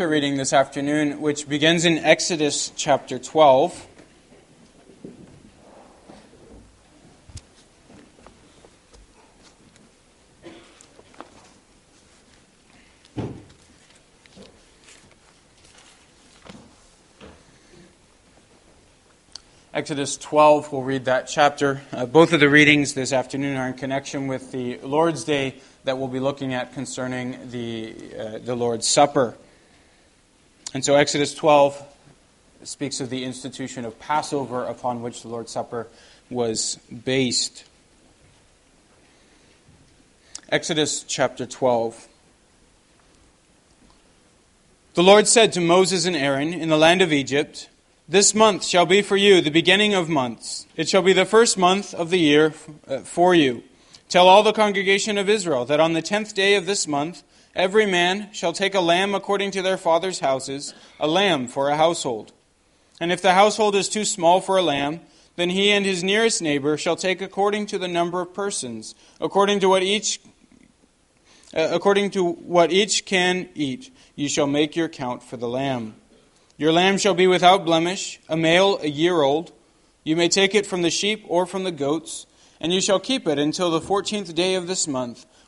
scripture reading this afternoon, which begins in Exodus chapter 12. Exodus 12, we'll read that chapter. Uh, both of the readings this afternoon are in connection with the Lord's Day that we'll be looking at concerning the, uh, the Lord's Supper. And so Exodus 12 speaks of the institution of Passover upon which the Lord's Supper was based. Exodus chapter 12. The Lord said to Moses and Aaron in the land of Egypt, this month shall be for you the beginning of months. It shall be the first month of the year uh, for you. Tell all the congregation of Israel that on the tenth day of this month every man shall take a lamb according to their father's houses, a lamb for a household. And if the household is too small for a lamb, then he and his nearest neighbor shall take according to the number of persons, according to what each uh, according to what each can eat. You shall make your count for the lamb. Your lamb shall be without blemish, a male a year old. You may take it from the sheep or from the goats, and you shall keep it until the fourteenth day of this month,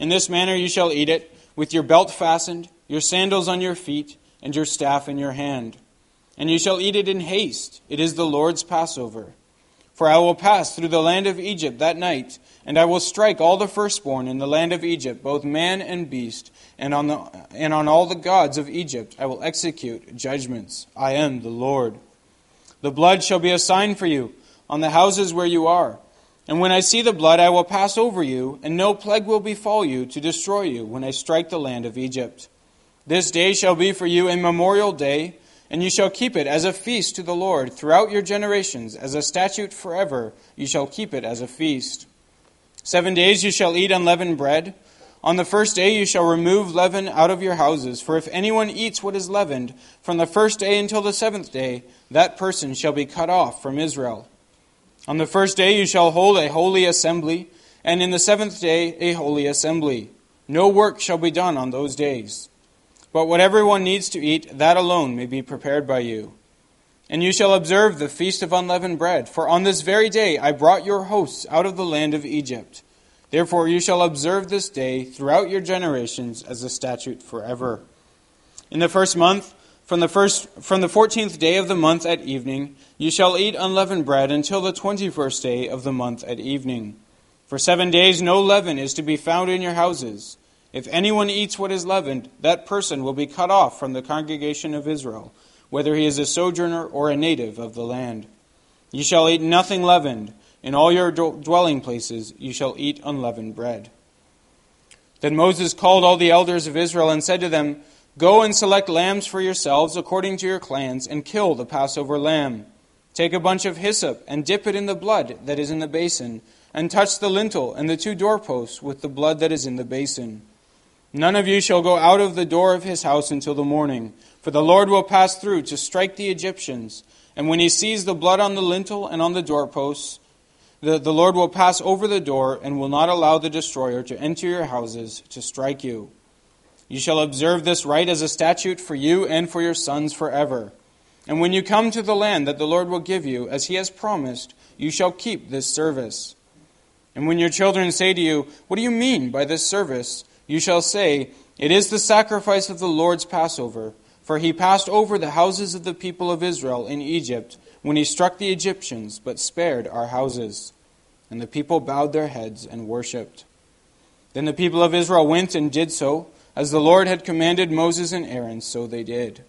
In this manner you shall eat it, with your belt fastened, your sandals on your feet, and your staff in your hand. And you shall eat it in haste. It is the Lord's Passover. For I will pass through the land of Egypt that night, and I will strike all the firstborn in the land of Egypt, both man and beast, and on, the, and on all the gods of Egypt I will execute judgments. I am the Lord. The blood shall be a sign for you on the houses where you are. And when I see the blood, I will pass over you, and no plague will befall you to destroy you when I strike the land of Egypt. This day shall be for you a memorial day and you shall keep it as a feast to the Lord throughout your generations, as a statute forever. You shall keep it as a feast. Seven days you shall eat unleavened bread. On the first day you shall remove leaven out of your houses. For if anyone eats what is leavened, from the first day until the seventh day, that person shall be cut off from Israel. On the first day you shall hold a holy assembly, and in the seventh day a holy assembly. No work shall be done on those days. But what everyone needs to eat, that alone may be prepared by you. And you shall observe the feast of unleavened bread, for on this very day I brought your hosts out of the land of Egypt. Therefore you shall observe this day throughout your generations as a statute forever. In the first month, from the first from the fourteenth day of the month at evening, you shall eat unleavened bread until the twenty first day of the month at evening. For seven days no leaven is to be found in your houses. If anyone eats what is leavened, that person will be cut off from the congregation of Israel, whether he is a sojourner or a native of the land. You shall eat nothing leavened. In all your dwelling places you shall eat unleavened bread. Then Moses called all the elders of Israel and said to them, Go and select lambs for yourselves according to your clans, and kill the Passover lamb. Take a bunch of hyssop and dip it in the blood that is in the basin, and touch the lintel and the two doorposts with the blood that is in the basin. None of you shall go out of the door of his house until the morning, for the Lord will pass through to strike the Egyptians. And when he sees the blood on the lintel and on the doorposts, the, the Lord will pass over the door and will not allow the destroyer to enter your houses to strike you. You shall observe this rite as a statute for you and for your sons forever. And when you come to the land that the Lord will give you, as he has promised, you shall keep this service. And when your children say to you, What do you mean by this service? You shall say, It is the sacrifice of the Lord's Passover. For he passed over the houses of the people of Israel in Egypt when he struck the Egyptians, but spared our houses. And the people bowed their heads and worshipped. Then the people of Israel went and did so. As the Lord had commanded Moses and Aaron, so they did.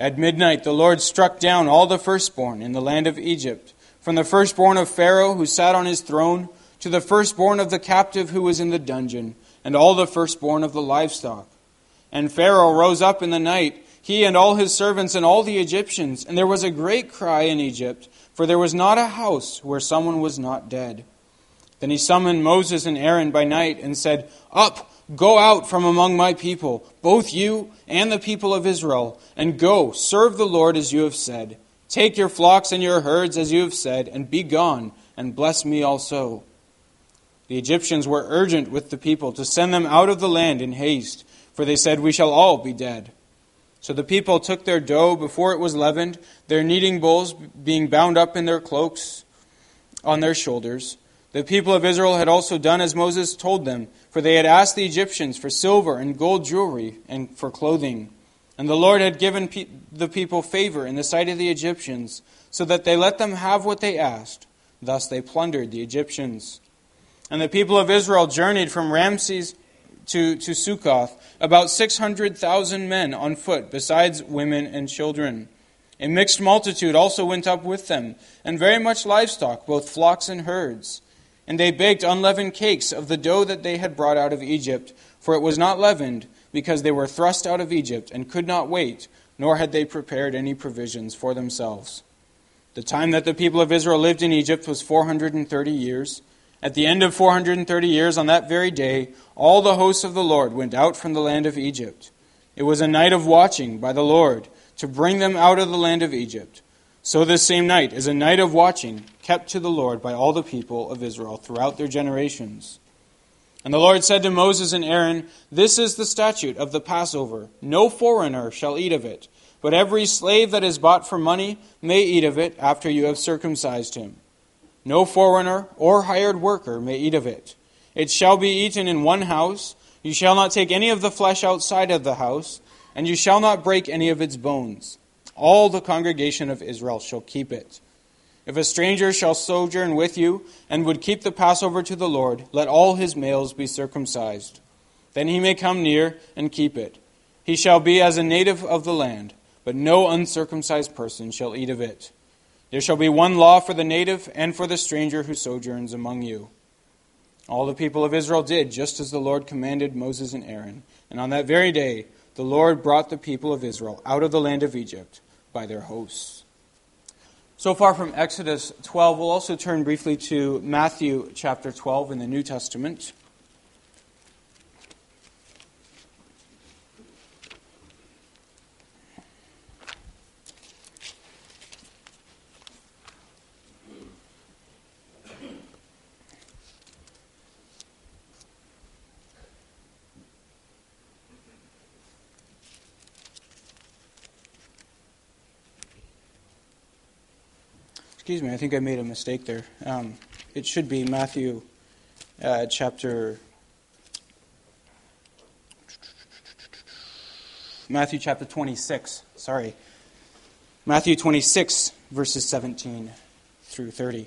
At midnight the Lord struck down all the firstborn in the land of Egypt, from the firstborn of Pharaoh who sat on his throne, to the firstborn of the captive who was in the dungeon and all the firstborn of the livestock. And Pharaoh rose up in the night, he and all his servants and all the Egyptians. And there was a great cry in Egypt, for there was not a house where someone was not dead. Then he summoned Moses and Aaron by night and said, Up, go out from among my people, both you and the people of Israel, and go, serve the Lord as you have said. Take your flocks and your herds as you have said, and be gone, and bless me also. The Egyptians were urgent with the people to send them out of the land in haste, for they said, We shall all be dead. So the people took their dough before it was leavened, their kneading bowls being bound up in their cloaks on their shoulders. The people of Israel had also done as Moses told them, for they had asked the Egyptians for silver and gold jewelry and for clothing. And the Lord had given pe- the people favor in the sight of the Egyptians, so that they let them have what they asked. Thus they plundered the Egyptians. And the people of Israel journeyed from Ramses to, to Succoth, about 600,000 men on foot, besides women and children. A mixed multitude also went up with them, and very much livestock, both flocks and herds. And they baked unleavened cakes of the dough that they had brought out of Egypt, for it was not leavened, because they were thrust out of Egypt and could not wait, nor had they prepared any provisions for themselves. The time that the people of Israel lived in Egypt was 430 years. At the end of 430 years, on that very day, all the hosts of the Lord went out from the land of Egypt. It was a night of watching by the Lord to bring them out of the land of Egypt. So this same night is a night of watching kept to the Lord by all the people of Israel throughout their generations. And the Lord said to Moses and Aaron, This is the statute of the Passover. No foreigner shall eat of it, but every slave that is bought for money may eat of it after you have circumcised him. No foreigner or hired worker may eat of it. It shall be eaten in one house. You shall not take any of the flesh outside of the house, and you shall not break any of its bones. All the congregation of Israel shall keep it. If a stranger shall sojourn with you and would keep the Passover to the Lord, let all his males be circumcised. Then he may come near and keep it. He shall be as a native of the land, but no uncircumcised person shall eat of it. There shall be one law for the native and for the stranger who sojourns among you. All the people of Israel did just as the Lord commanded Moses and Aaron. And on that very day, the Lord brought the people of Israel out of the land of Egypt by their hosts. So far from Exodus 12, we'll also turn briefly to Matthew chapter 12 in the New Testament. Excuse me, I think I made a mistake there. Um, it should be Matthew uh, chapter. Matthew chapter 26. Sorry. Matthew 26, verses 17 through 30.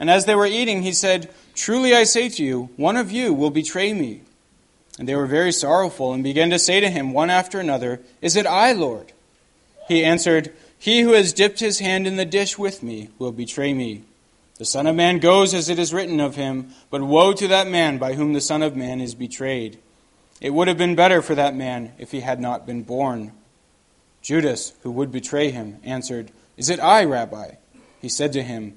And as they were eating, he said, Truly I say to you, one of you will betray me. And they were very sorrowful and began to say to him one after another, Is it I, Lord? He answered, He who has dipped his hand in the dish with me will betray me. The Son of Man goes as it is written of him, but woe to that man by whom the Son of Man is betrayed. It would have been better for that man if he had not been born. Judas, who would betray him, answered, Is it I, Rabbi? He said to him,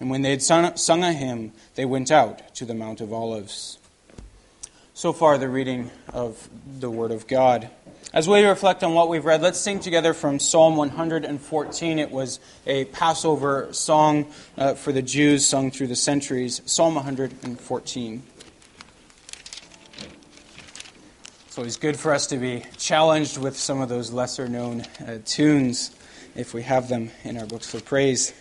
And when they had sung a hymn, they went out to the Mount of Olives. So far, the reading of the Word of God. As we reflect on what we've read, let's sing together from Psalm 114. It was a Passover song uh, for the Jews sung through the centuries. Psalm 114. It's always good for us to be challenged with some of those lesser known uh, tunes if we have them in our books of praise.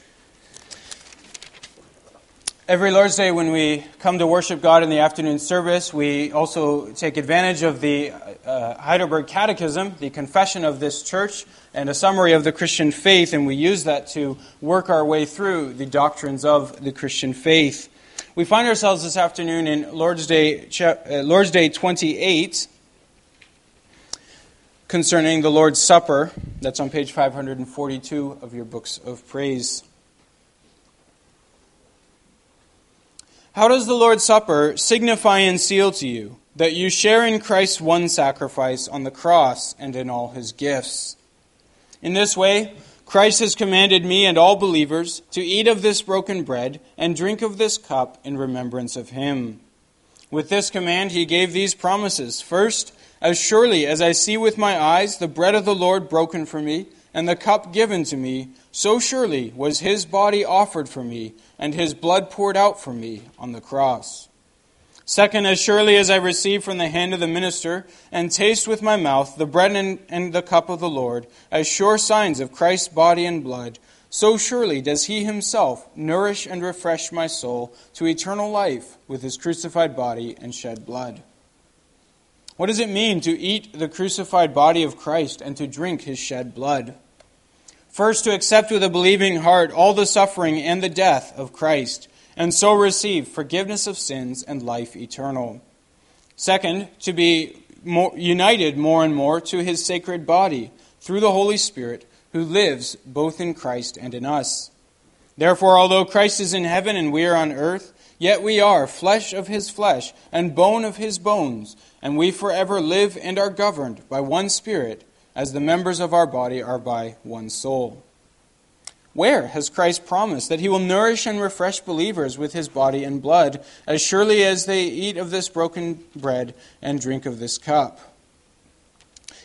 Every Lord's Day, when we come to worship God in the afternoon service, we also take advantage of the uh, Heidelberg Catechism, the confession of this church, and a summary of the Christian faith, and we use that to work our way through the doctrines of the Christian faith. We find ourselves this afternoon in Lord's Day, uh, Lord's Day 28 concerning the Lord's Supper. That's on page 542 of your books of praise. How does the Lord's Supper signify and seal to you that you share in Christ's one sacrifice on the cross and in all his gifts? In this way, Christ has commanded me and all believers to eat of this broken bread and drink of this cup in remembrance of him. With this command, he gave these promises. First, as surely as I see with my eyes the bread of the Lord broken for me, and the cup given to me, so surely was his body offered for me, and his blood poured out for me on the cross. Second, as surely as I receive from the hand of the minister, and taste with my mouth the bread and, and the cup of the Lord, as sure signs of Christ's body and blood, so surely does he himself nourish and refresh my soul to eternal life with his crucified body and shed blood. What does it mean to eat the crucified body of Christ and to drink his shed blood? First, to accept with a believing heart all the suffering and the death of Christ, and so receive forgiveness of sins and life eternal. Second, to be more, united more and more to his sacred body through the Holy Spirit, who lives both in Christ and in us. Therefore, although Christ is in heaven and we are on earth, Yet we are flesh of his flesh, and bone of his bones, and we forever live and are governed by one Spirit, as the members of our body are by one soul. Where has Christ promised that he will nourish and refresh believers with his body and blood, as surely as they eat of this broken bread and drink of this cup?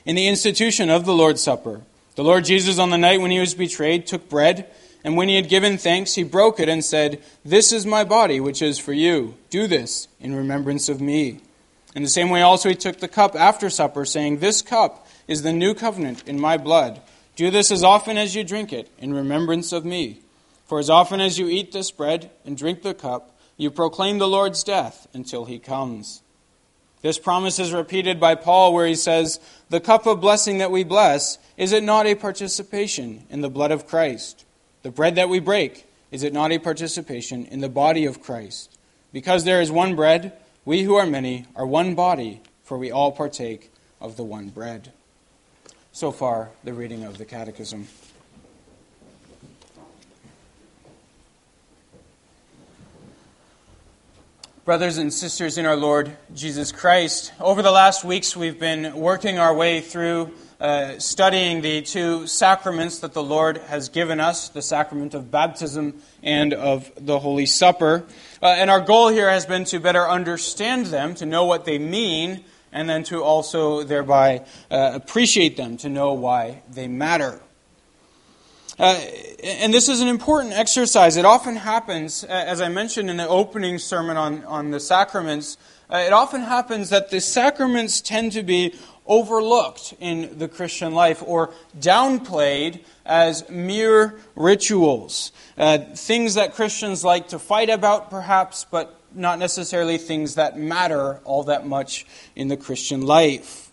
In the institution of the Lord's Supper, the Lord Jesus, on the night when he was betrayed, took bread and when he had given thanks, he broke it and said, This is my body, which is for you. Do this in remembrance of me. In the same way, also, he took the cup after supper, saying, This cup is the new covenant in my blood. Do this as often as you drink it in remembrance of me. For as often as you eat this bread and drink the cup, you proclaim the Lord's death until he comes. This promise is repeated by Paul, where he says, The cup of blessing that we bless, is it not a participation in the blood of Christ? The bread that we break, is it not a participation in the body of Christ? Because there is one bread, we who are many are one body, for we all partake of the one bread. So far, the reading of the Catechism. Brothers and sisters in our Lord Jesus Christ, over the last weeks we've been working our way through uh, studying the two sacraments that the Lord has given us the sacrament of baptism and of the Holy Supper. Uh, and our goal here has been to better understand them, to know what they mean, and then to also thereby uh, appreciate them, to know why they matter. Uh, and this is an important exercise. It often happens, as I mentioned in the opening sermon on, on the sacraments, uh, it often happens that the sacraments tend to be overlooked in the Christian life or downplayed as mere rituals. Uh, things that Christians like to fight about, perhaps, but not necessarily things that matter all that much in the Christian life.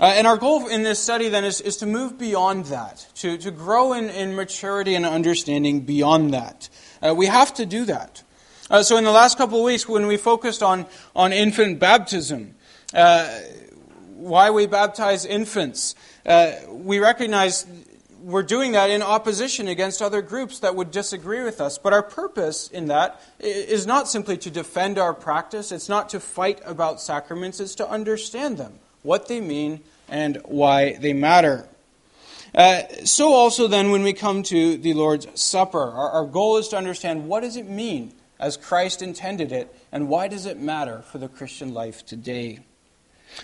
Uh, and our goal in this study then is, is to move beyond that, to, to grow in, in maturity and understanding beyond that. Uh, we have to do that. Uh, so, in the last couple of weeks, when we focused on, on infant baptism, uh, why we baptize infants. Uh, we recognize we're doing that in opposition against other groups that would disagree with us. But our purpose in that is not simply to defend our practice, it's not to fight about sacraments, it's to understand them, what they mean, and why they matter. Uh, so also then when we come to the Lord's Supper, our, our goal is to understand what does it mean as Christ intended it, and why does it matter for the Christian life today?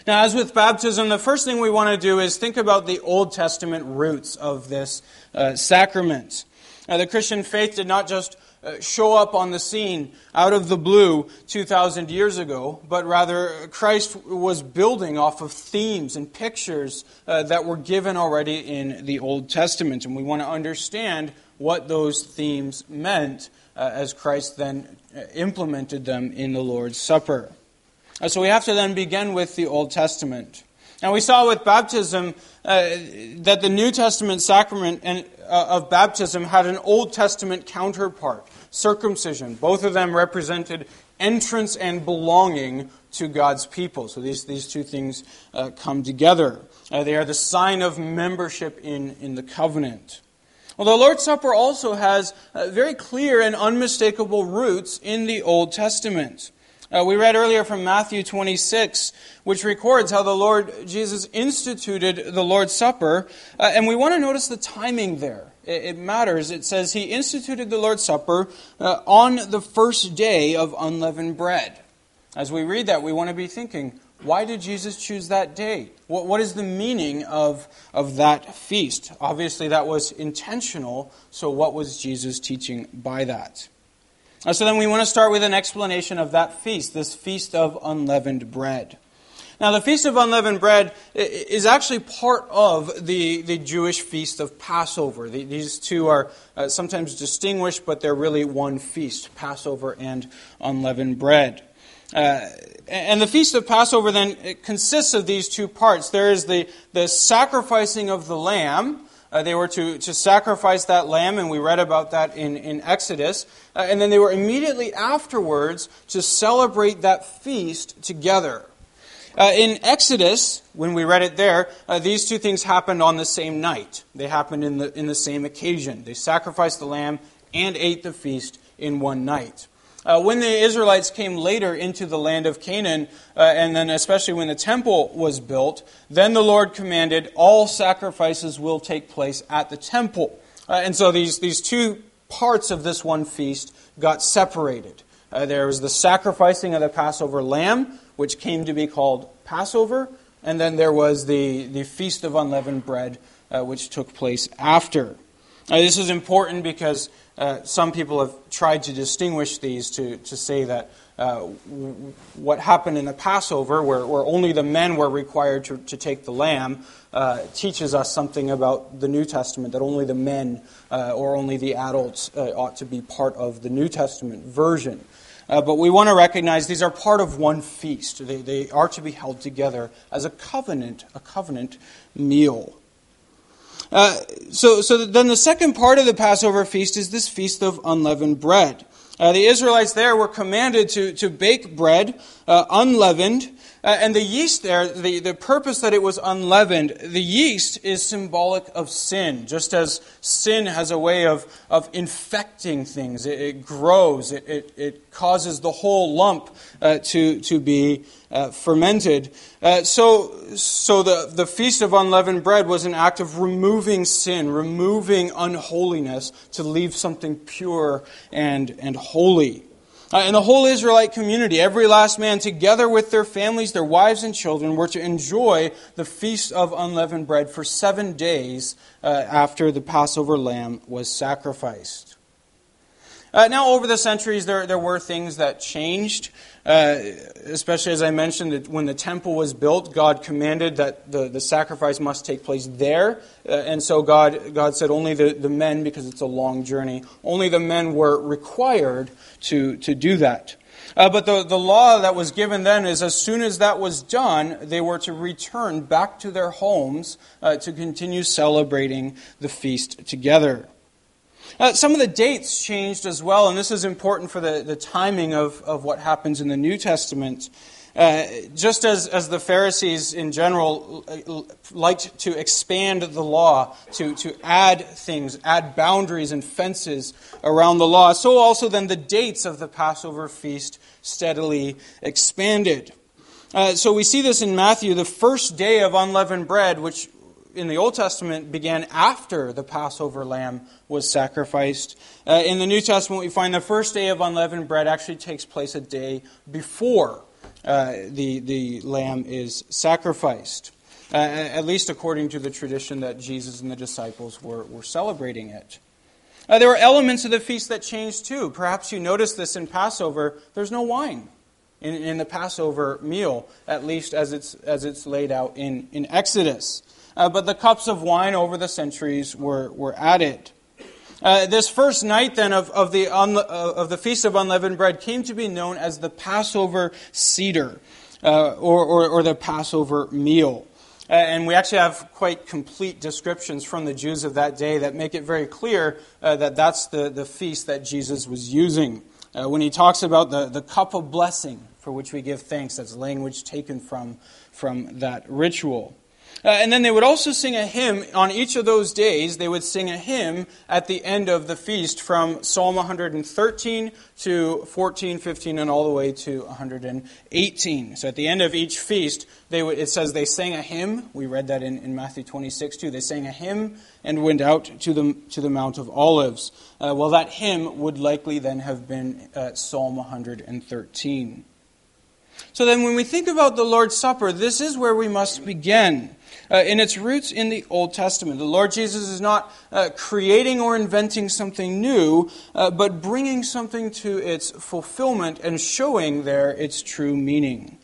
Now, as with baptism, the first thing we want to do is think about the Old Testament roots of this uh, sacrament. Now, the Christian faith did not just uh, show up on the scene out of the blue 2,000 years ago, but rather Christ was building off of themes and pictures uh, that were given already in the Old Testament. And we want to understand what those themes meant uh, as Christ then implemented them in the Lord's Supper. Uh, so we have to then begin with the Old Testament. And we saw with baptism uh, that the New Testament sacrament and, uh, of baptism had an Old Testament counterpart, circumcision. Both of them represented entrance and belonging to God's people. So these, these two things uh, come together. Uh, they are the sign of membership in, in the covenant. Well, the Lord's Supper also has uh, very clear and unmistakable roots in the Old Testament. Uh, we read earlier from Matthew 26, which records how the Lord Jesus instituted the Lord's Supper, uh, and we want to notice the timing there. It, it, matters. It says he instituted the Lord's Supper uh, on the first day of unleavened bread. As we read that, we want to be thinking, why did Jesus choose that day? What, what is the meaning of, of that feast? Obviously, that was intentional, so what was Jesus teaching by that? So then we want to start with an explanation of that feast, this feast of unleavened bread. Now, the Feast of Unleavened Bread is actually part of the, the Jewish feast of Passover. The, these two are uh, sometimes distinguished, but they're really one feast Passover and unleavened bread. Uh, and the Feast of Passover then consists of these two parts. There is the, the sacrificing of the lamb, uh, they were to, to sacrifice that lamb, and we read about that in, in Exodus. Uh, and then they were immediately afterwards to celebrate that feast together. Uh, in Exodus, when we read it there, uh, these two things happened on the same night. They happened in the, in the same occasion. They sacrificed the lamb and ate the feast in one night. Uh, when the Israelites came later into the land of Canaan, uh, and then especially when the temple was built, then the Lord commanded all sacrifices will take place at the temple. Uh, and so these, these two parts of this one feast got separated. Uh, there was the sacrificing of the Passover lamb, which came to be called Passover, and then there was the, the Feast of Unleavened Bread, uh, which took place after. This is important because uh, some people have tried to distinguish these to, to say that uh, what happened in the Passover, where, where only the men were required to, to take the lamb, uh, teaches us something about the New Testament, that only the men uh, or only the adults uh, ought to be part of the New Testament version. but we want to recognize these are part of one feast. They, they are to be held together as a covenant, a covenant meal. Uh, so, so then the second part of the Passover feast is this feast of unleavened bread. Uh, the Israelites there were commanded to, to bake bread uh, unleavened uh, and the yeast there, the, the purpose that it was unleavened, the yeast is symbolic of sin. Just as sin has a way of, of infecting things, it, it grows, it, it, it, causes the whole lump uh, to, to be uh, fermented. Uh, so so the, the Feast of Unleavened Bread was an act of removing sin, removing unholiness to leave something pure and, and holy. Uh, and the whole Israelite community, every last man, together with their families, their wives, and children, were to enjoy the feast of unleavened bread for seven days uh, after the Passover lamb was sacrificed. Uh, now, over the centuries, there, there were things that changed. Uh, especially as I mentioned, that when the temple was built, God commanded that the, the sacrifice must take place there. Uh, and so God, God said only the, the men, because it's a long journey, only the men were required to, to do that. Uh, but the, the law that was given then is as soon as that was done, they were to return back to their homes uh, to continue celebrating the feast together. Uh, some of the dates changed as well, and this is important for the, the timing of, of what happens in the New Testament. Uh, just as, as the Pharisees in general uh, liked to expand the law, to, to add things, add boundaries and fences around the law, so also then the dates of the Passover feast steadily expanded. Uh, so we see this in Matthew, the first day of unleavened bread, which in the Old Testament began after the Passover lamb was sacrificed. Uh, in the New Testament, we find the first day of unleavened bread actually takes place a day before uh, the, the lamb is sacrificed, uh, at least according to the tradition that Jesus and the disciples were, were celebrating it. Uh, there were elements of the feast that changed too. Perhaps you noticed this in Passover. There's no wine in, in the Passover meal, at least as it's, as it's laid out in, in Exodus. Uh, but the cups of wine over the centuries were, were added. Uh, this first night, then, of, of, the uh, of the Feast of Unleavened Bread came to be known as the Passover Seder, uh, or, or, or, the Passover meal. Uh, and we actually have quite complete descriptions from the Jews of that day that make it very clear uh, that that's the, the feast that Jesus was using. Uh, when he talks about the, the cup of blessing for which we give thanks, that's language taken from, from that ritual. Uh, and then they would also sing a hymn on each of those days. They would sing a hymn at the end of the feast from Psalm 113 to 14, 15, and all the way to 118. So at the end of each feast, they would, it says they sang a hymn. We read that in, in Matthew 26 too. They sang a hymn and went out to the, to the Mount of Olives. Uh, well, that hymn would likely then have been uh, Psalm 113. So then, when we think about the Lord's Supper, this is where we must begin uh, in its roots in the Old Testament. The Lord Jesus is not uh, creating or inventing something new, uh, but bringing something to its fulfillment and showing there its true meaning.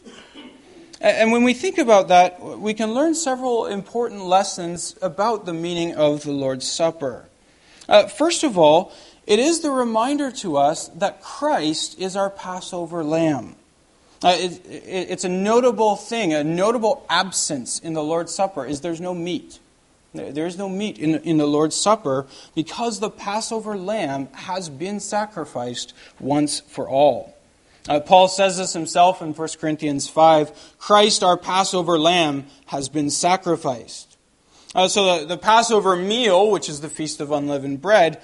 And when we think about that, we can learn several important lessons about the meaning of the Lord's Supper. Uh, first of all, it is the reminder to us that Christ is our Passover lamb. Uh, it, it, it's a notable thing, a notable absence in the Lord's Supper is there's no meat. There is no meat in, in the Lord's Supper because the Passover lamb has been sacrificed once for all. Uh, Paul says this himself in 1 Corinthians 5 Christ, our Passover lamb, has been sacrificed. Uh, so the, the, Passover meal, which is the Feast of Unleavened Bread,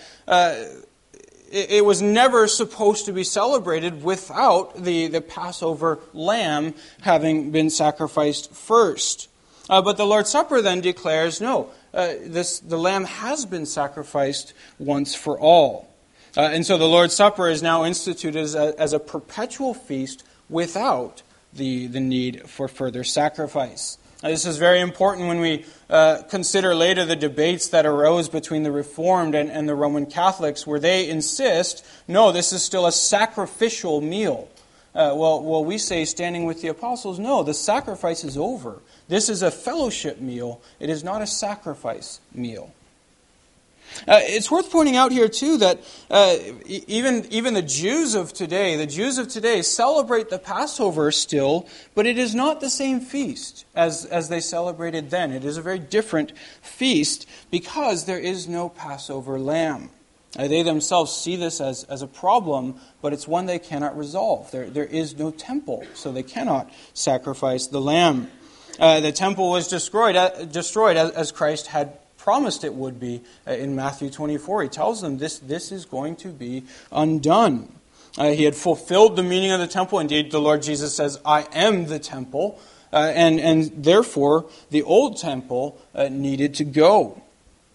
it was never supposed to be celebrated without the, the Passover lamb having been sacrificed first. Uh, but the Lord's Supper then declares no, uh, this, the lamb has been sacrificed once for all. Uh, and so the Lord's Supper is now instituted as a, as a perpetual feast without the, the need for further sacrifice. This is very important when we uh, consider later the debates that arose between the Reformed and, and, the Roman Catholics, where they insist, no, this is still a sacrificial meal. Uh, well, well, we say, standing with the apostles, no, the sacrifice is over. This is a fellowship meal, it is not a sacrifice meal. Uh, it's worth pointing out here, too, that uh, even, even the Jews of today, the Jews of today celebrate the Passover still, but it is not the same feast as, as they celebrated then. It is a very different feast because there is no Passover lamb. Uh, they themselves see this as, as a problem, but it's one they cannot resolve. There, there is no temple, so they cannot sacrifice the lamb. Uh, the temple was destroyed, uh, destroyed as, as Christ had promised it would be uh, in Matthew 24. He tells them this, this is going to be undone. Uh, he had fulfilled the meaning of the temple. Indeed, the Lord Jesus says, I am the temple. Uh, and, and therefore, the old temple uh, needed to go.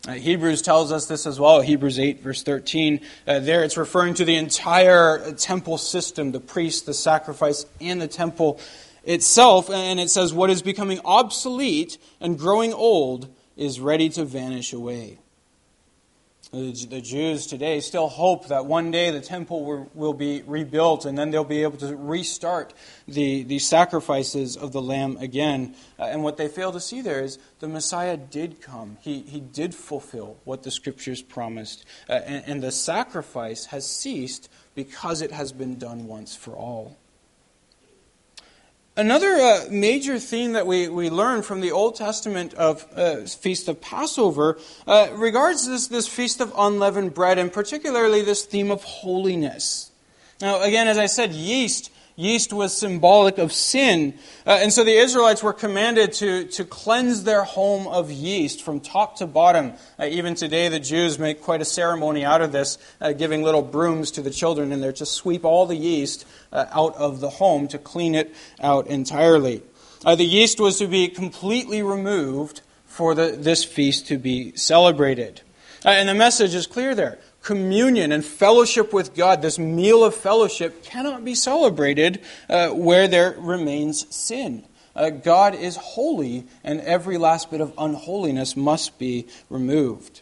Uh, Hebrews tells us this as well. Hebrews 8, verse 13. Uh, there it's referring to the entire temple system the priest, the sacrifice, and the temple itself. And it says, What is becoming obsolete and growing old is ready to vanish away. The Jews today still hope that one day the temple will be rebuilt and then they'll be able to restart the, the sacrifices of the Lamb again. Uh, and what they fail to see there is the Messiah did come, he, he did fulfill what the Scriptures promised. Uh, and, and the sacrifice has ceased because it has been done once for all. Another uh, major theme that we, we learn from the Old Testament of uh, Feast of Passover uh, regards this, this Feast of Unleavened Bread, and particularly this theme of holiness. Now, again, as I said, yeast Yeast was symbolic of sin. Uh, and so the Israelites were commanded to, to cleanse their home of yeast from top to bottom. Uh, even today, the Jews make quite a ceremony out of this, uh, giving little brooms to the children in there to sweep all the yeast uh, out of the home to clean it out entirely. Uh, the yeast was to be completely removed for the, this feast to be celebrated. Uh, and the message is clear there. Communion and fellowship with God, this meal of fellowship, cannot be celebrated uh, where there remains sin. Uh, God is holy, and every last bit of unholiness must be removed.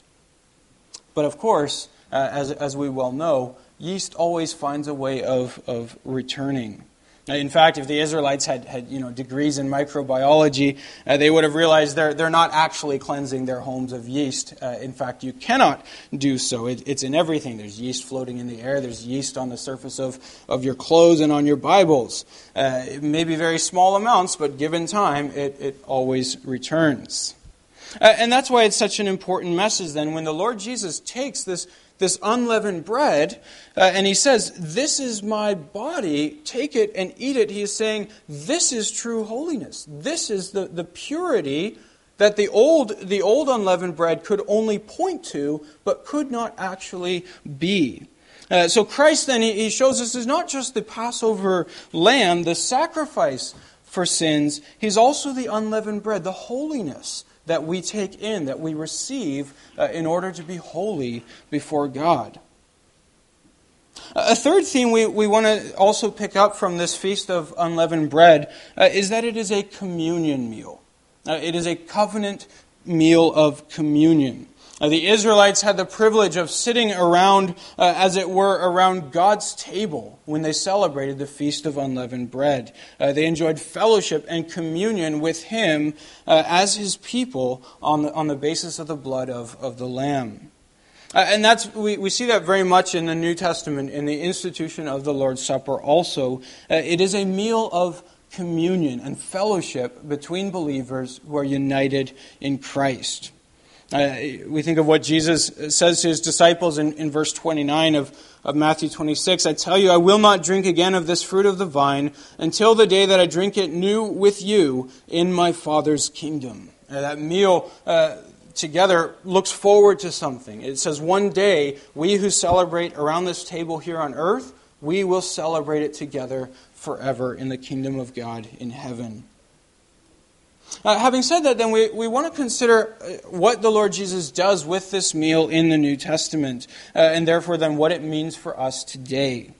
But of course, uh, as, as we well know, yeast always finds a way of, of returning. In fact, if the Israelites had, had you know, degrees in microbiology, uh, they would have realized they're, they're not actually cleansing their homes of yeast. Uh, in fact, you cannot do so. It, it's in everything. There's yeast floating in the air, there's yeast on the surface of, of your clothes and on your Bibles. Uh, it may be very small amounts, but given time, it, it always returns. Uh, and that's why it's such an important message then when the Lord Jesus takes this this unleavened bread, uh, and he says, This is my body, take it and eat it. He is saying, This is true holiness. This is the, the purity that the old, the old unleavened bread could only point to, but could not actually be. Uh, so Christ then, he, he shows us, is not just the Passover lamb, the sacrifice for sins, he's also the unleavened bread, the holiness that we take in, that we receive uh, in order to be holy before God. A third theme we, we want to also pick up from this Feast of Unleavened Bread uh, is that it is a communion meal. Uh, it is a covenant meal of communion. Uh, the Israelites had the privilege of sitting around, uh, as it were, around God's table when they celebrated the Feast of Unleavened Bread. Uh, they enjoyed fellowship and communion with Him uh, as His people on the, on the basis of the blood of, of the Lamb. Uh, and that's, we, we see that very much in the New Testament, in the institution of the Lord's Supper also. Uh, it is a meal of communion and fellowship between believers who are united in Christ. Uh, we think of what Jesus says to his disciples in, in verse 29 of, of Matthew 26 I tell you, I will not drink again of this fruit of the vine until the day that I drink it new with you in my Father's kingdom. That meal uh, together looks forward to something. It says, one day, we who celebrate around this table here on earth, we will celebrate it together forever in the kingdom of God in heaven. Uh, having said that, then we, we want to consider uh, what the Lord Jesus does with this meal in the New Testament, uh, and therefore then what it means for us today.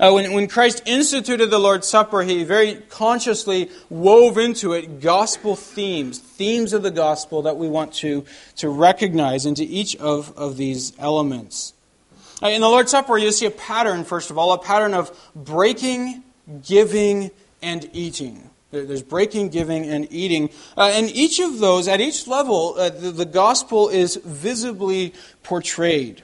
Uh, when, when Christ instituted the Lord's Supper, he very consciously wove into it gospel themes, themes of the gospel that we want to, to recognize into each of, of these elements. Uh, in the Lord's Supper, you see a pattern, first of all, a pattern of breaking, giving, and eating. There's breaking, giving, and eating. Uh, and each of those, at each level, uh, the, the, gospel is visibly portrayed.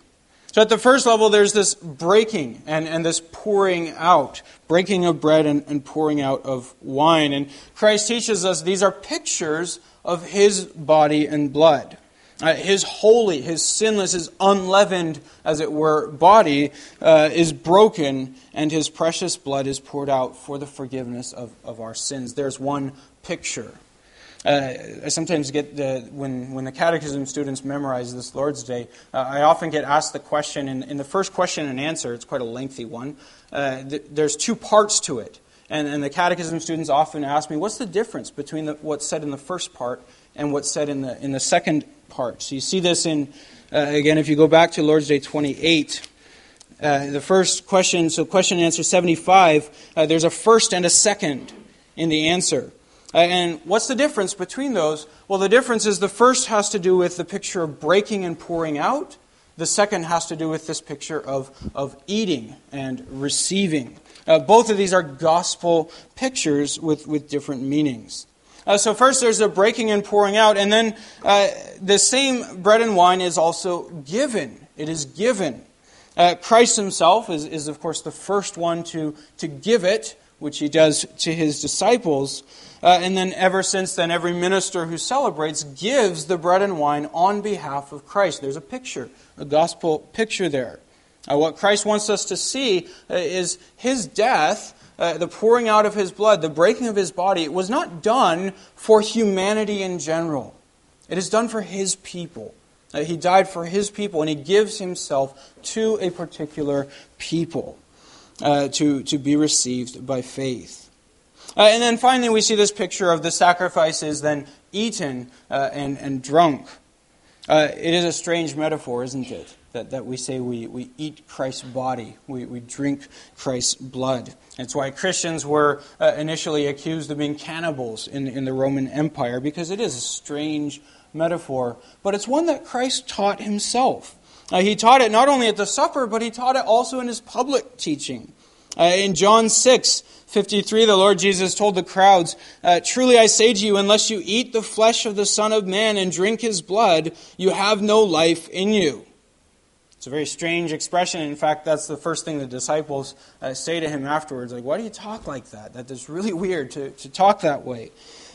So at the first level, there's this breaking and, and this pouring out, breaking of bread and, and pouring out of wine. And Christ teaches us these are pictures of his body and blood. Uh, his holy, his sinless, his unleavened, as it were, body uh, is broken, and his precious blood is poured out for the forgiveness of, of our sins. There's one picture. Uh, I sometimes get the, when, when the catechism students memorize this Lord's Day, uh, I often get asked the question, in, in the first question and answer, it's quite a lengthy one, uh, th- there's two parts to it. And, and the catechism students often ask me, what's the difference between the, what's said in the first part and what's said in the, in the second part. So you see this in, uh, again, if you go back to Lord's Day 28, uh, the first question, so question and answer 75, uh, there's a first and a second in the answer. Uh, and what's the difference between those? Well, the difference is the first has to do with the picture of breaking and pouring out. The second has to do with this picture of, of eating and receiving. Uh, both of these are gospel pictures with, with different meanings. Uh, so, first there's a breaking and pouring out, and then uh, the same bread and wine is also given. It is given. Uh, Christ himself is, is, of course, the first one to, to give it, which he does to his disciples. Uh, and then, ever since then, every minister who celebrates gives the bread and wine on behalf of Christ. There's a picture, a gospel picture there. Uh, what Christ wants us to see uh, is his death uh, the pouring out of his blood, the breaking of his body, it was not done for humanity in general. It is done for his people. Uh, he died for his people, and he gives himself to a particular people uh, to, to be received by faith. Uh, and then finally, we see this picture of the sacrifices then eaten uh, and, and drunk. Uh, it is a strange metaphor, isn't it? That, that we say we, we eat Christ's body, we, we drink Christ's blood. It's why Christians were uh, initially accused of being cannibals in, in the Roman Empire, because it is a strange metaphor, but it's one that Christ taught himself. Uh, he taught it not only at the supper, but he taught it also in his public teaching. Uh, in John 6, 53, the Lord Jesus told the crowds, uh, Truly I say to you, unless you eat the flesh of the Son of Man and drink his blood, you have no life in you. It's a very strange expression. In fact, that's the first thing the disciples uh, say to him afterwards. Like, why do you talk like that? That is really weird to, to talk that way.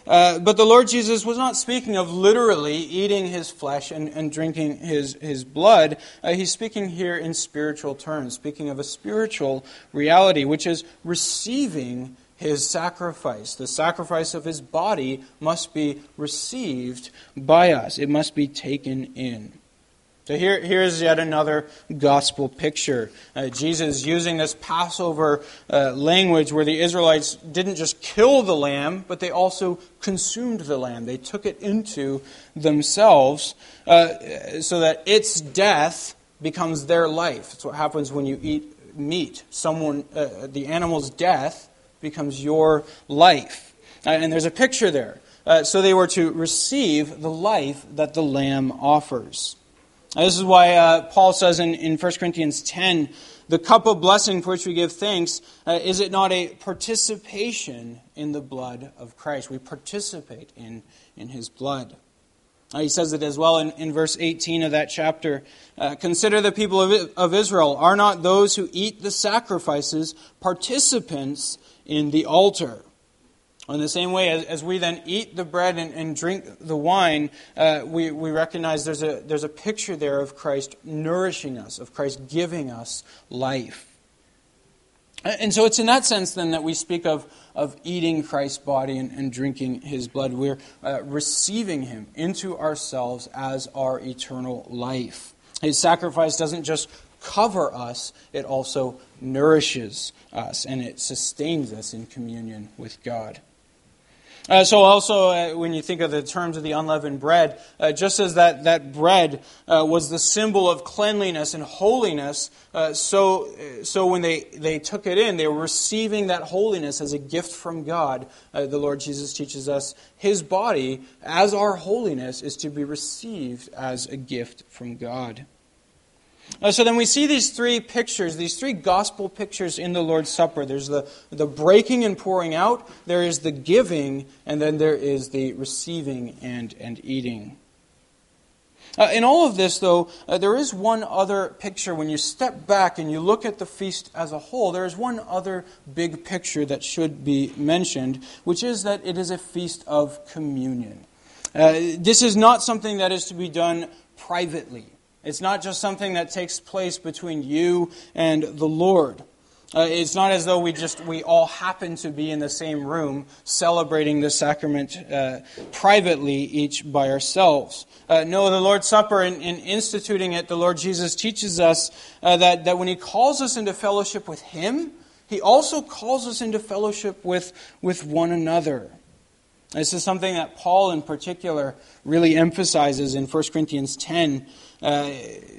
Uh, but the Lord Jesus was not speaking of literally eating his flesh and, and drinking his, his blood. Uh, he's speaking here in spiritual terms, speaking of a spiritual reality, which is receiving his sacrifice. The sacrifice of his body must be received by us, it must be taken in. So here, here's yet another gospel picture. Uh, Jesus using this Passover uh, language where the Israelites didn't just kill the lamb, but they also consumed the lamb. They took it into themselves uh, so that its death becomes their life. That's what happens when you eat meat. Someone, uh, the animal's death becomes your life. Uh, and there's a picture there. Uh, so they were to receive the life that the lamb offers. This is why uh, Paul says in, in 1 Corinthians 10 the cup of blessing for which we give thanks, uh, is it not a participation in the blood of Christ? We participate in, in his blood. Uh, he says it as well in, in verse 18 of that chapter. Uh, Consider the people of, of Israel. Are not those who eat the sacrifices participants in the altar? In the same way, as, as we then eat the bread and, and drink the wine, uh, we, we recognize there's a, there's a picture there of Christ nourishing us, of Christ giving us life. And so it's in that sense then that we speak of, of eating Christ's body and, and drinking his blood. We're uh, receiving him into ourselves as our eternal life. His sacrifice doesn't just cover us, it also nourishes us and it sustains us in communion with God. Uh, so also, uh, when you think of the terms of the unleavened bread, uh, just as that, that bread uh, was the symbol of cleanliness and holiness, uh, so, so when they, they took it in, they were receiving that holiness as a gift from God. Uh, the Lord Jesus teaches us his body, as our holiness, is to be received as a gift from God. Uh, so then we see these three pictures, these three gospel pictures in the Lord's Supper. There's the, the breaking and pouring out, there is the giving, and then there is the receiving and, and eating. Uh, in all of this, though, uh, there is one other picture. When you step back and you look at the feast as a whole, there is one other big picture that should be mentioned, which is that it is a feast of communion. Uh, this is not something that is to be done privately. It's not just something that takes place between you and the Lord. Uh, it's not as though we just we all happen to be in the same room celebrating the sacrament uh, privately, each by ourselves. Uh, no, the Lord's Supper, in, in, instituting it, the Lord Jesus teaches us uh, that, that when He calls us into fellowship with Him, He also calls us into fellowship with, with one another. This is something that Paul, in particular, really emphasizes in 1 Corinthians 10 uh, he,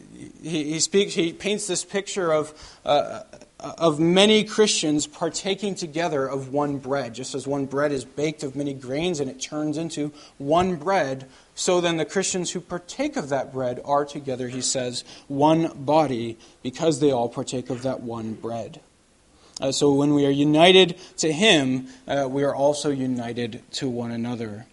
he, speaks, he paints this picture of, uh, of many Christians partaking together of one bread. Just as one bread is baked of many grains and it turns into one bread, so then the Christians who partake of that bread are together, he says, one body because they all partake of that one bread. Uh, so when we are united to Him, uh, we are also united to one another.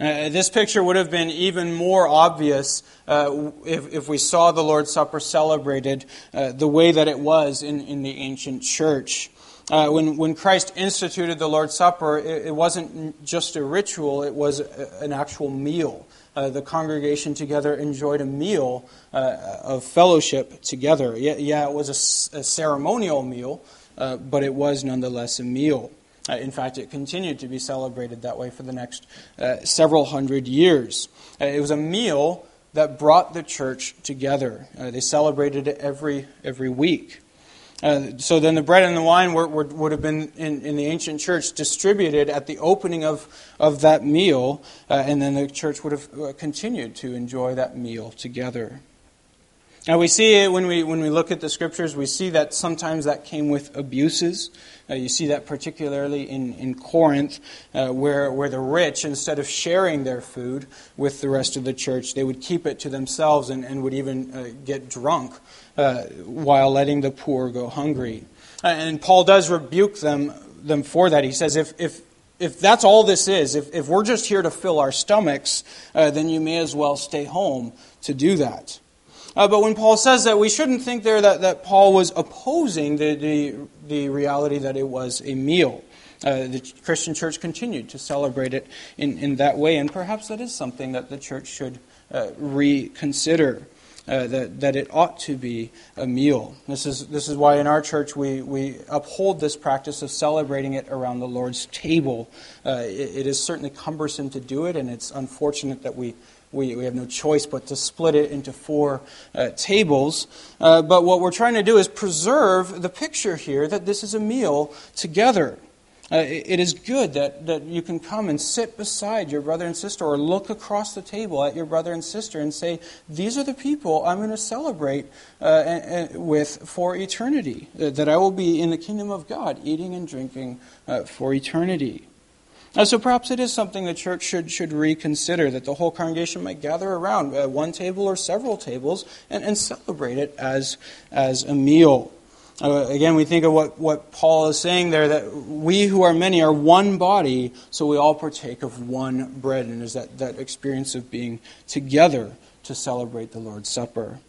Uh, this picture would have been even more obvious uh, if, if, we saw the Lord's Supper celebrated uh, the way that it was in, in the ancient church. Uh, when, when Christ instituted the Lord's Supper, it, it, wasn't just a ritual, it was a, an actual meal. Uh, the congregation together enjoyed a meal uh, of fellowship together. Yeah, yeah it was a, a ceremonial meal, but it was nonetheless a meal. Uh, in fact, it continued to be celebrated that way for the next uh, several hundred years. Uh, it was a meal that brought the church together. Uh, they celebrated it every, every week. Uh, so then the bread and the wine were, were, would have been in, in, the ancient church distributed at the opening of, of that meal, uh, and then the church would have continued to enjoy that meal together. Now we see it when we when we look at the scriptures, we see that sometimes that came with abuses. Uh, you see that particularly in, in Corinth, uh, where, where the rich, instead of sharing their food with the rest of the church, they would keep it to themselves and, and would even uh, get drunk uh, while letting the poor go hungry. Uh, and Paul does rebuke them, them for that. He says, if, if, if that's all this is, if, if we're just here to fill our stomachs, uh, then you may as well stay home to do that. Uh, but when Paul says that, we shouldn't think there that, that Paul was opposing the, the, the reality that it was a meal. Uh, the Christian church continued to celebrate it in, in that way, and perhaps that is something that the church should uh, reconsider. Uh, that, that it ought to be a meal. This is, this is why in our church we, we uphold this practice of celebrating it around the Lord's table. Uh, it, it is certainly cumbersome to do it, and it's unfortunate that we we, we have no choice but to split it into four uh, tables. Uh, but what we're trying to do is preserve the picture here that this is a meal together. Uh, it, it is good that, that you can come and sit beside your brother and sister or look across the table at your brother and sister and say, These are the people I'm going to celebrate uh, with for eternity, that I will be in the kingdom of God, eating and drinking uh, for eternity. Uh, so perhaps it is something the church should, should reconsider, that the whole congregation might gather around uh, one table or several tables and, and celebrate it as, as a meal. Uh, again, we think of what, what Paul is saying there that we who are many are one body, so we all partake of one bread. And is that, that experience of being together to celebrate the Lord's Supper.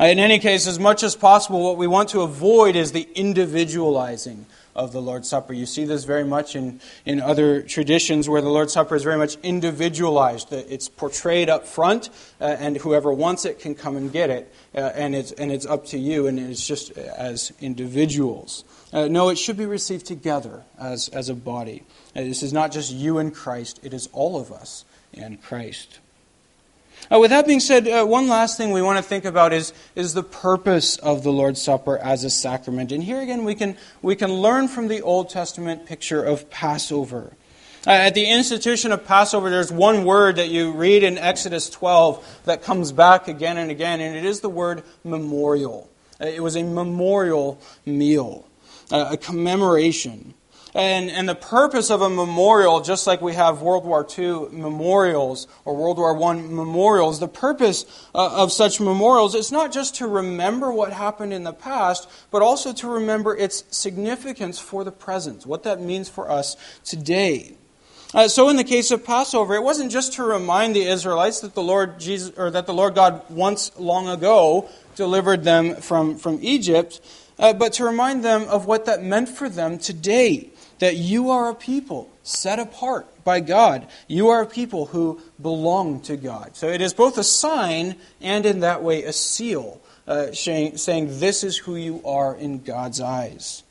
Uh, in any case, as much as possible, what we want to avoid is the individualizing of the Lord's Supper. You see this very much in, in other traditions where the Lord's Supper is very much individualized. It's portrayed up front, uh, and whoever wants it can come and get it, uh, and, it's, and it's up to you, and it's just as individuals. Uh, no, it should be received together as, as a body. Uh, this is not just you and Christ, it is all of us and Christ. Uh, with that being said, uh, one last thing we want to think about is, is the purpose of the Lord's Supper as a sacrament. And here again, we can, we can learn from the Old Testament picture of Passover. Uh, at the institution of Passover, there's one word that you read in Exodus 12 that comes back again and again, and it is the word memorial. Uh, it was a memorial meal, uh, a commemoration. And, and the purpose of a memorial, just like we have World War II memorials or World War I memorials, the purpose uh, of such memorials is not just to remember what happened in the past, but also to remember its significance for the present, what that means for us today. Uh, so in the case of Passover, it wasn't just to remind the Israelites that the Lord Jesus or that the Lord God once long ago delivered them from, from Egypt, uh, but to remind them of what that meant for them today that you are a people set apart by God. You are a people who belong to God. So it is both a sign and, in that way, a seal, uh, saying, This is who you are in God's eyes.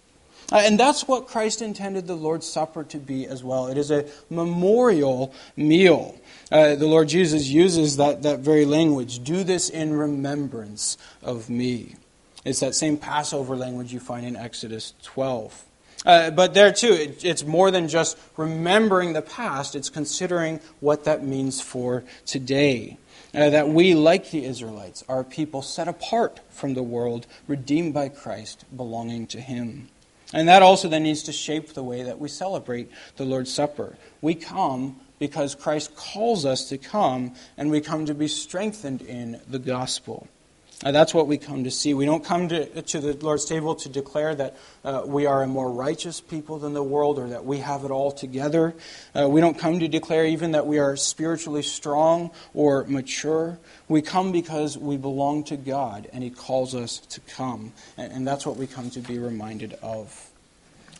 Uh, and that's what Christ intended the Lord's Supper to be as well. It is a memorial meal. Uh, the Lord Jesus uses that, that very language do this in remembrance of me. It's that same Passover language you find in Exodus 12. Uh, but there too, it, it's more than just remembering the past, it's considering what that means for today. Uh, that we, like the Israelites, are people set apart from the world, redeemed by Christ, belonging to Him. And that also then needs to shape the way that we celebrate the Lord's Supper. We come because Christ calls us to come, and we come to be strengthened in the gospel. Uh, that's what we come to see. We don't come to, to the Lord's table to declare that uh, we are a more righteous people than the world or that we have it all together. Uh, we don't come to declare even that we are spiritually strong or mature. We come because we belong to God and He calls us to come. And, and that's what we come to be reminded of.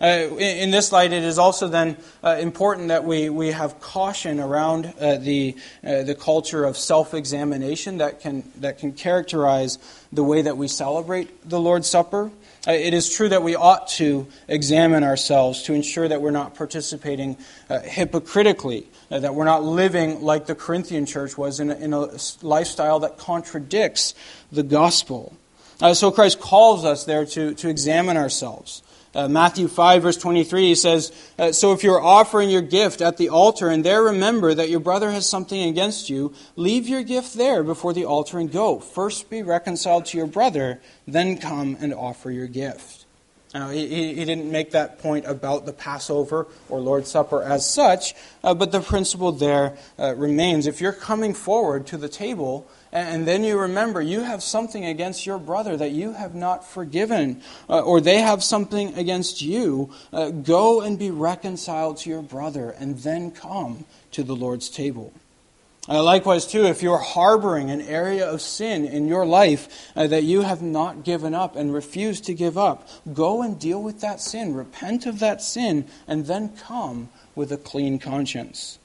Uh, in, in, this light, it is also then uh, important that we, we have caution around uh, the, uh, the culture of self examination that can, that can characterize the way that we celebrate the Lord's Supper. Uh, it is true that we ought to examine ourselves to ensure that we're not participating uh, hypocritically, that we're not living like the Corinthian church was in a, in a lifestyle that contradicts the gospel. Uh, so Christ calls us there to, to examine ourselves. Uh, Matthew 5, verse 23, he says, uh, So if you're offering your gift at the altar and there remember that your brother has something against you, leave your gift there before the altar and go. First be reconciled to your brother, then come and offer your gift. Now, he, he didn't make that point about the Passover or Lord's Supper as such, uh, but the principle there uh, remains. If you're coming forward to the table, and then you remember you have something against your brother that you have not forgiven, uh, or they have something against you, uh, go and be reconciled to your brother, and then come to the Lord's table. Uh, likewise, too, if you're harboring an area of sin in your life uh, that you have not given up and refused to give up, go and deal with that sin, repent of that sin, and then come with a clean conscience.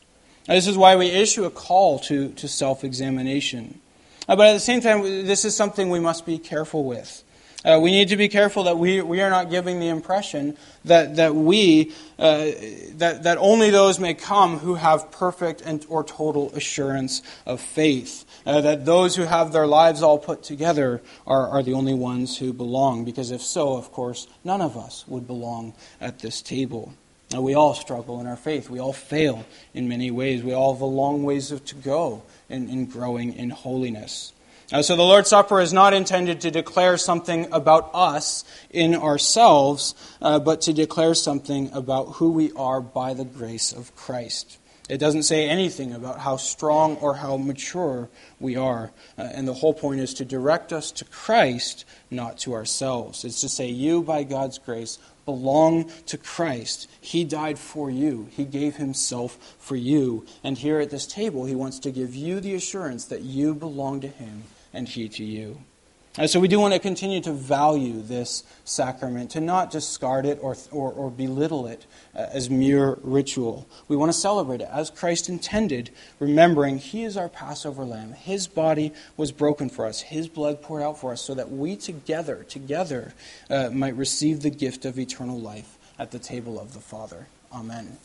this is why we issue a call to, to self examination. Uh, but at the same time, this is something we must be careful with. Uh, we need to be careful that we, we are not giving the impression that, that we, uh, that, that only those may come who have perfect and, or total assurance of faith. Uh, that those who have their lives all put together are, are the only ones who belong. Because if so, of course, none of us would belong at this table. We all struggle in our faith. We all fail in many ways. We all have a long ways to go in, in growing in holiness. So the Lord's Supper is not intended to declare something about us in ourselves, uh, but to declare something about who we are by the grace of Christ. It doesn't say anything about how strong or how mature we are. Uh, and the whole point is to direct us to Christ, not to ourselves. It's to say, You, by God's grace, belong to Christ. He died for you, He gave Himself for you. And here at this table, He wants to give you the assurance that you belong to Him and He to you. And so we do want to continue to value this sacrament, to not discard it or, or, or belittle it uh, as mere ritual. We want to celebrate it as Christ intended, remembering He is our Passover lamb. His body was broken for us, His blood poured out for us, so that we together, together, uh, might receive the gift of eternal life at the table of the Father. Amen.